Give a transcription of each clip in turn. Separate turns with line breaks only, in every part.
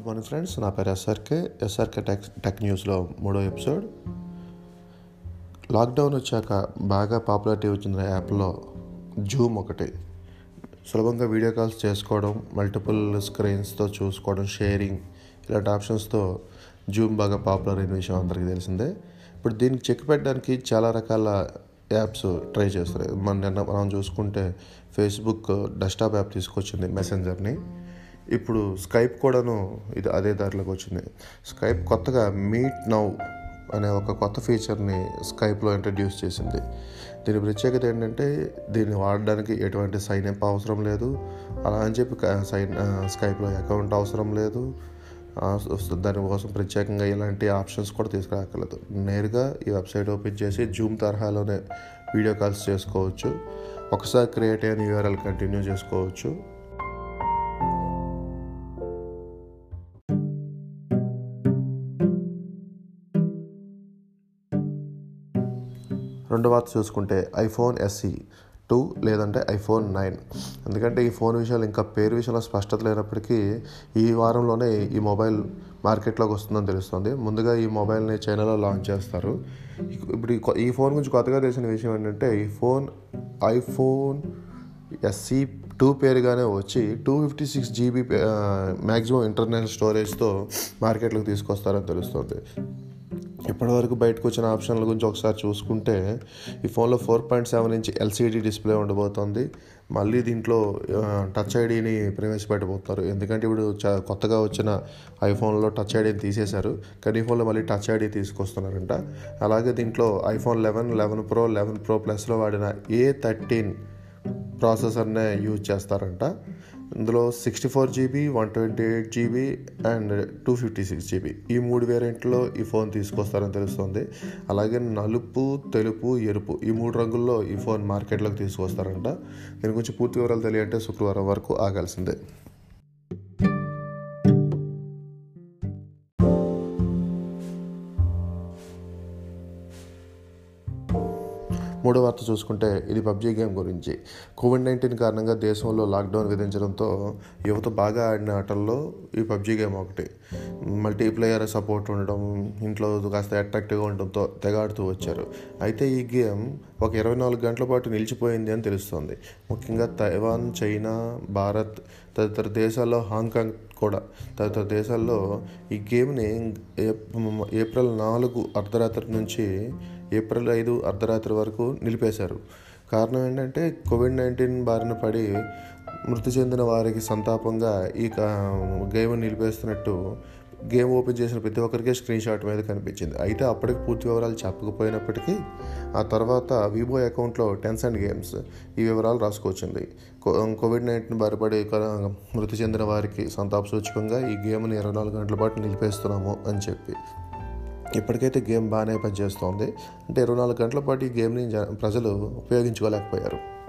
Good morning friends నా పేరు SRK SRK tech tech న్యూస్లో మూడో ఎపిసోడ్. లాక్డౌన్ వచ్చాక బాగా పాపులారిటీ వచ్చిన యాప్లో జూమ్ ఒకటి. సులభంగా వీడియో కాల్స్ చేసుకోవడం మల్టిపుల్ స్క్రీన్స్తో చూసుకోవడం షేరింగ్ ఇలాంటి ఆప్షన్స్తో జూమ్ బాగా పాపులర్ అయిన విషయం అందరికీ తెలిసిందే. ఇప్పుడు దీనికి చెక్ పెట్టడానికి చాలా రకాల యాప్స్ ట్రై చేస్తారు మన నిన్న మనం చూసుకుంటే ఫేస్బుక్ డెస్క్టాప్ యాప్ తీసుకొచ్చింది మెసెంజర్ని ఇప్పుడు స్కైప్ కూడాను ఇది అదే దారిలోకి వచ్చింది. స్కైప్ కొత్తగా మీట్ నౌ అనే ఒక కొత్త ఫీచర్ని స్కైప్లో ఇంట్రడ్యూస్ చేసింది. దీని ప్రత్యేకత ఏంటంటే దీన్ని వాడడానికి ఎటువంటి సైన్ అప్ అవసరం లేదు. అలా అని చెప్పి సైన్ స్కైప్లో అకౌంట్ అవసరం లేదు. దానికోసం ప్రత్యేకంగా ఇలాంటి ఆప్షన్స్ కూడా తీసుకురాకలేదు. నేరుగా ఈ వెబ్సైట్ ఓపెన్ చేసి జూమ్ తరహాలోనే వీడియో కాల్స్ చేసుకోవచ్చు. ఒకసారి క్రియేట్ అయిన యూఆర్ఎల్ కంటిన్యూ చేసుకోవచ్చు. రెండో వార్త చూసుకుంటే ఐఫోన్ ఎస్ఈ టూ లేదంటే ఐఫోన్ నైన్. ఎందుకంటే ఈ ఫోన్ విషయాలు ఇంకా పేరు విషయంలో స్పష్టత లేనప్పటికీ ఈ వారంలోనే ఈ మొబైల్ మార్కెట్లోకి వస్తుందని తెలుస్తుంది. ముందుగా ఈ మొబైల్ని చైనాలో లాంచ్ చేస్తారు. ఇప్పుడు ఈ ఈ ఫోన్ గురించి కొత్తగా తెలిసిన విషయం ఏంటంటే ఈ ఫోన్ ఐఫోన్ ఎస్సీ టూ పేరుగానే వచ్చి two fifty six GB maximum internal స్టోరేజ్తో మార్కెట్లోకి తీసుకొస్తారని తెలుస్తుంది. ఇప్పటివరకు బయటకు వచ్చిన ఆప్షన్ల గురించి ఒకసారి చూసుకుంటే ఈ ఫోన్లో four point seven inch LCD display ఉండబోతోంది. మళ్ళీ దీంట్లో టచ్ ఐడిని ప్రవేశపెట్టబోతున్నారు. ఎందుకంటే ఇప్పుడు చా కొత్తగా వచ్చిన ఐఫోన్లో టచ్ ఐడిని తీసేశారు. కానీ ఈ ఫోన్లో మళ్ళీ టచ్ ఐడి తీసుకొస్తున్నారంట. అలాగే దీంట్లో iPhone eleven eleven pro eleven pro ప్లస్లో వాడిన ఏ థర్టీన్ ప్రాసెసర్నే యూజ్ చేస్తారంట. ఇందులో sixty four GB one twenty eight GB and two fifty six GB ఈ మూడు వేరియంట్లో ఈ ఫోన్ తీసుకొస్తారని తెలుస్తుంది. అలాగే నలుపు తెలుపు ఎరుపు ఈ మూడు రంగుల్లో ఈ ఫోన్ మార్కెట్లోకి తీసుకొస్తారంట. దీని గురించి పూర్తి వివరాలు తెలియంటే శుక్రవారం వరకు ఆగాల్సిందే. మూడో వార్త చూసుకుంటే ఇది పబ్జీ గేమ్ గురించి. కోవిడ్ నైన్టీన్ కారణంగా దేశంలో లాక్డౌన్ విధించడంతో యువత బాగా ఆడిన ఆటల్లో ఈ పబ్జీ గేమ్ ఒకటి. మల్టీప్లేయర్ సపోర్ట్ ఉండడం ఇంట్లో కాస్త అట్రాక్టివ్గా ఉండడంతో తెగాడుతూ వచ్చారు. అయితే ఈ గేమ్ ఒక ఇరవై నాలుగు గంటల పాటు నిలిచిపోయింది అని తెలుస్తోంది. ముఖ్యంగా తైవాన్ చైనా భారత్ తదితర దేశాల్లో హాంకాంగ్ కూడా. తదితర దేశాల్లో ఈ గేమ్ని ఏప్రిల్ నాలుగు అర్ధరాత్రి నుంచి ఏప్రిల్ ఐదు అర్ధరాత్రి వరకు నిలిపేశారు. కారణం ఏంటంటే కోవిడ్ నైన్టీన్ బారిన పడి మృతి చెందిన వారికి సంతాపంగా ఈ గేమ్ నిలిపేస్తున్నట్టు గేమ్ ఓపెన్ చేసిన ప్రతి ఒక్కరికి స్క్రీన్ షాట్ మీద కనిపించింది. అయితే అప్పటికి పూర్తి వివరాలు చెప్పకపోయినప్పటికీ ఆ తర్వాత వివో అకౌంట్లో టెన్స్ అండ్ గేమ్స్ ఈ వివరాలు రాసుకొచ్చింది. కోవిడ్ నైన్టీన్ బారిపడి మృతి చెందిన వారికి సంతాప సూచకంగా ఈ గేమ్ని ఇరవై నాలుగు గంటల పాటు నిలిపేస్తున్నాము అని చెప్పి. ఇప్పటికైతే గేమ్ బాగానే పనిచేస్తోంది. అంటే ఇరవై నాలుగు గంటల పాటు ఈ గేమ్ని జ- ప్రజలు ఉపయోగించుకోలేకపోయారు.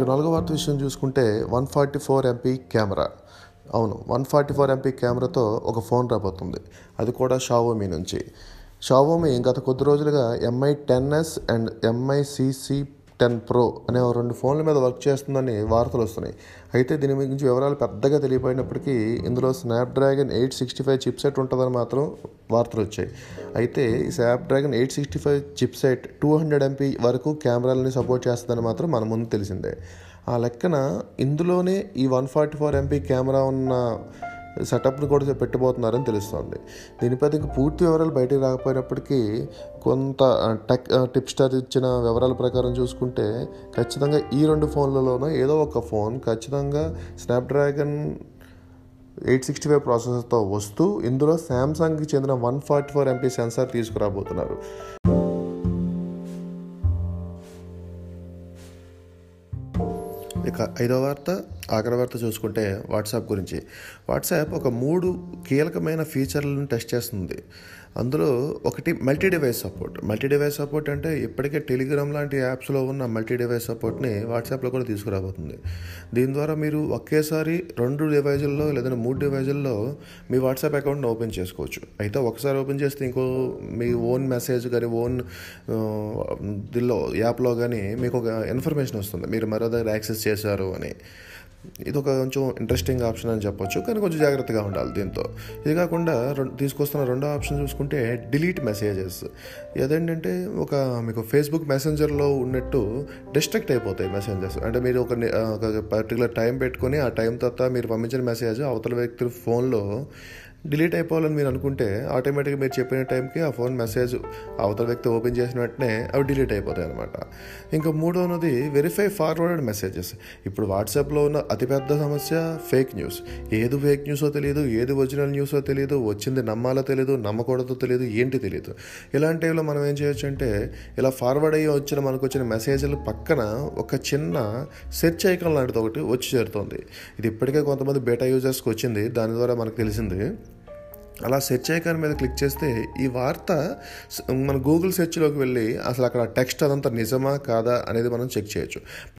ఇక నాలుగో వార్త విషయం చూసుకుంటే one forty four MP camera. అవును వన్ ఫార్టీ ఫోర్ ఎంపీ కెమెరాతో ఒక ఫోన్ రాబోతుంది. అది కూడా షావోమీ నుంచి. షావోమీ గత కొద్ది రోజులుగా Mi ten S and Mi CC ten pro అనే రెండు ఫోన్ల మీద వర్క్ చేస్తుందని వార్తలు వస్తున్నాయి. అయితే దీని గురించి వివరాలు పెద్దగా తెలియపోయినప్పటికీ ఇందులో Snapdragon eight sixty five chipset ఉంటుందని మాత్రం వార్తలు వచ్చాయి. అయితే ఈ Snapdragon eight sixty five chipset two hundred MP వరకు కెమెరాలని సపోర్ట్ చేస్తుందని మాత్రం మన ముందు తెలిసిందే. ఆ లెక్కన ఇందులోనే ఈ one forty four MP camera ఉన్న సెటప్ని కూడా పెట్టబోతున్నారని తెలుస్తోంది. దీనిపై పూర్తి వివరాలు బయటికి రాకపోయినప్పటికీ కొంత టెక్ టిప్ స్టార్ ఇచ్చిన వివరాల ప్రకారం చూసుకుంటే ఖచ్చితంగా ఈ రెండు ఫోన్లలోనూ ఏదో ఒక ఫోన్ ఖచ్చితంగా స్నాప్డ్రాగన్ ఎయిట్ సిక్స్టీ ఫైవ్ ప్రాసెసర్తో వస్తూ ఇందులో శాంసంగ్కి చెందిన one forty four MP sensor తీసుకురాబోతున్నారు. ఇక ఐదో వార్త ఆఖరి వార్త చూసుకుంటే వాట్సాప్ గురించి. వాట్సాప్ ఒక మూడు కీలకమైన ఫీచర్లను టెస్ట్ చేస్తుంది. అందులో ఒకటి multi device support multi device support అంటే ఇప్పటికే టెలిగ్రామ్ లాంటి యాప్స్లో ఉన్న మల్టీ డివైస్ సపోర్ట్ని వాట్సాప్లో కూడా తీసుకురాబోతుంది. దీని ద్వారా మీరు ఒకేసారి రెండు డివైజుల్లో లేదంటే మూడు డివైజుల్లో మీ వాట్సాప్ అకౌంట్ని ఓపెన్ చేసుకోవచ్చు. అయితే ఒకసారి ఓపెన్ చేస్తే ఇంకో మీ ఓన్ మెసేజ్ కానీ ఓన్ దీనిలో యాప్లో కానీ మీకు ఒక ఇన్ఫర్మేషన్ వస్తుంది. మీరు మరో దగ్గర యాక్సెస్ చేశారు అని. ఇది ఒక కొంచెం ఇంట్రెస్టింగ్ ఆప్షన్ అని చెప్పొచ్చు కానీ కొంచెం జాగ్రత్తగా ఉండాలి దీంతో. ఇది కాకుండా తీసుకొస్తున్న రెండో ఆప్షన్ చూసుకుంటే డిలీట్ మెసేజెస్ ఏదేంటంటే ఒక మీకు ఫేస్బుక్ మెసెంజర్లో ఉన్నట్టు డిస్ట్రక్ట్ అయిపోతాయి మెసేజెస్ అంటే మీరు ఒక ఒక పర్టికులర్ టైం పెట్టుకొని ఆ టైం తర్వాత మీరు పంపించిన మెసేజ్ అవతల వ్యక్తి ఫోన్లో డిలీట్ అయిపోవాలని మీరు అనుకుంటే ఆటోమేటిక్గా మీరు చెప్పిన టైంకి ఆ ఫోన్ మెసేజ్ అవతల వ్యక్తి ఓపెన్ చేసిన వెంటనే అవి డిలీట్ అయిపోతాయి అనమాట ఇంకా మూడవది వెరిఫై ఫార్వర్డ్ మెసేజెస్ ఇప్పుడు వాట్సాప్లో ఉన్న అతిపెద్ద సమస్య ఫేక్ న్యూస్ ఏది ఫేక్ న్యూసో తెలియదు ఏది ఒరిజినల్ న్యూసో తెలియదు వచ్చింది నమ్మాలో తెలియదు నమ్మకూడదో తెలియదు ఏంటి తెలియదు ఇలాంటి టైంలో మనం ఏం చేయొచ్చు అంటే ఇలా ఫార్వర్డ్ అయ్యి వచ్చిన మనకు వచ్చిన మెసేజ్ల పక్కన ఒక చిన్న సెర్చ్ ఐకాన్ లాంటిది ఒకటి వచ్చి చేరుతుంది. ఇది ఇప్పటికే కొంతమంది బేటా యూజర్స్కి వచ్చింది. దాని ద్వారా మనకు తెలిసింది అలా సెర్చ్ ఐకాన్ మీద క్లిక్ చేస్తే ఈ వార్త మన గూగుల్ సెర్చ్లోకి వెళ్ళి అసలు అక్కడ టెక్స్ట్ అదంతా నిజమా కాదా అనేది మనం చెక్ చేయొచ్చు.